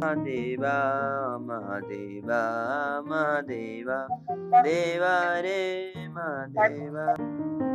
Mahadeva, Mahadeva, Mahadeva, Deva Re Mahadeva.